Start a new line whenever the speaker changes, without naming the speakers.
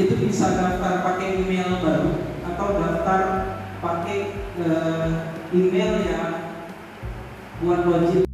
itu bisa daftar pakai email baru atau daftar pakai uh, email yang buat wajib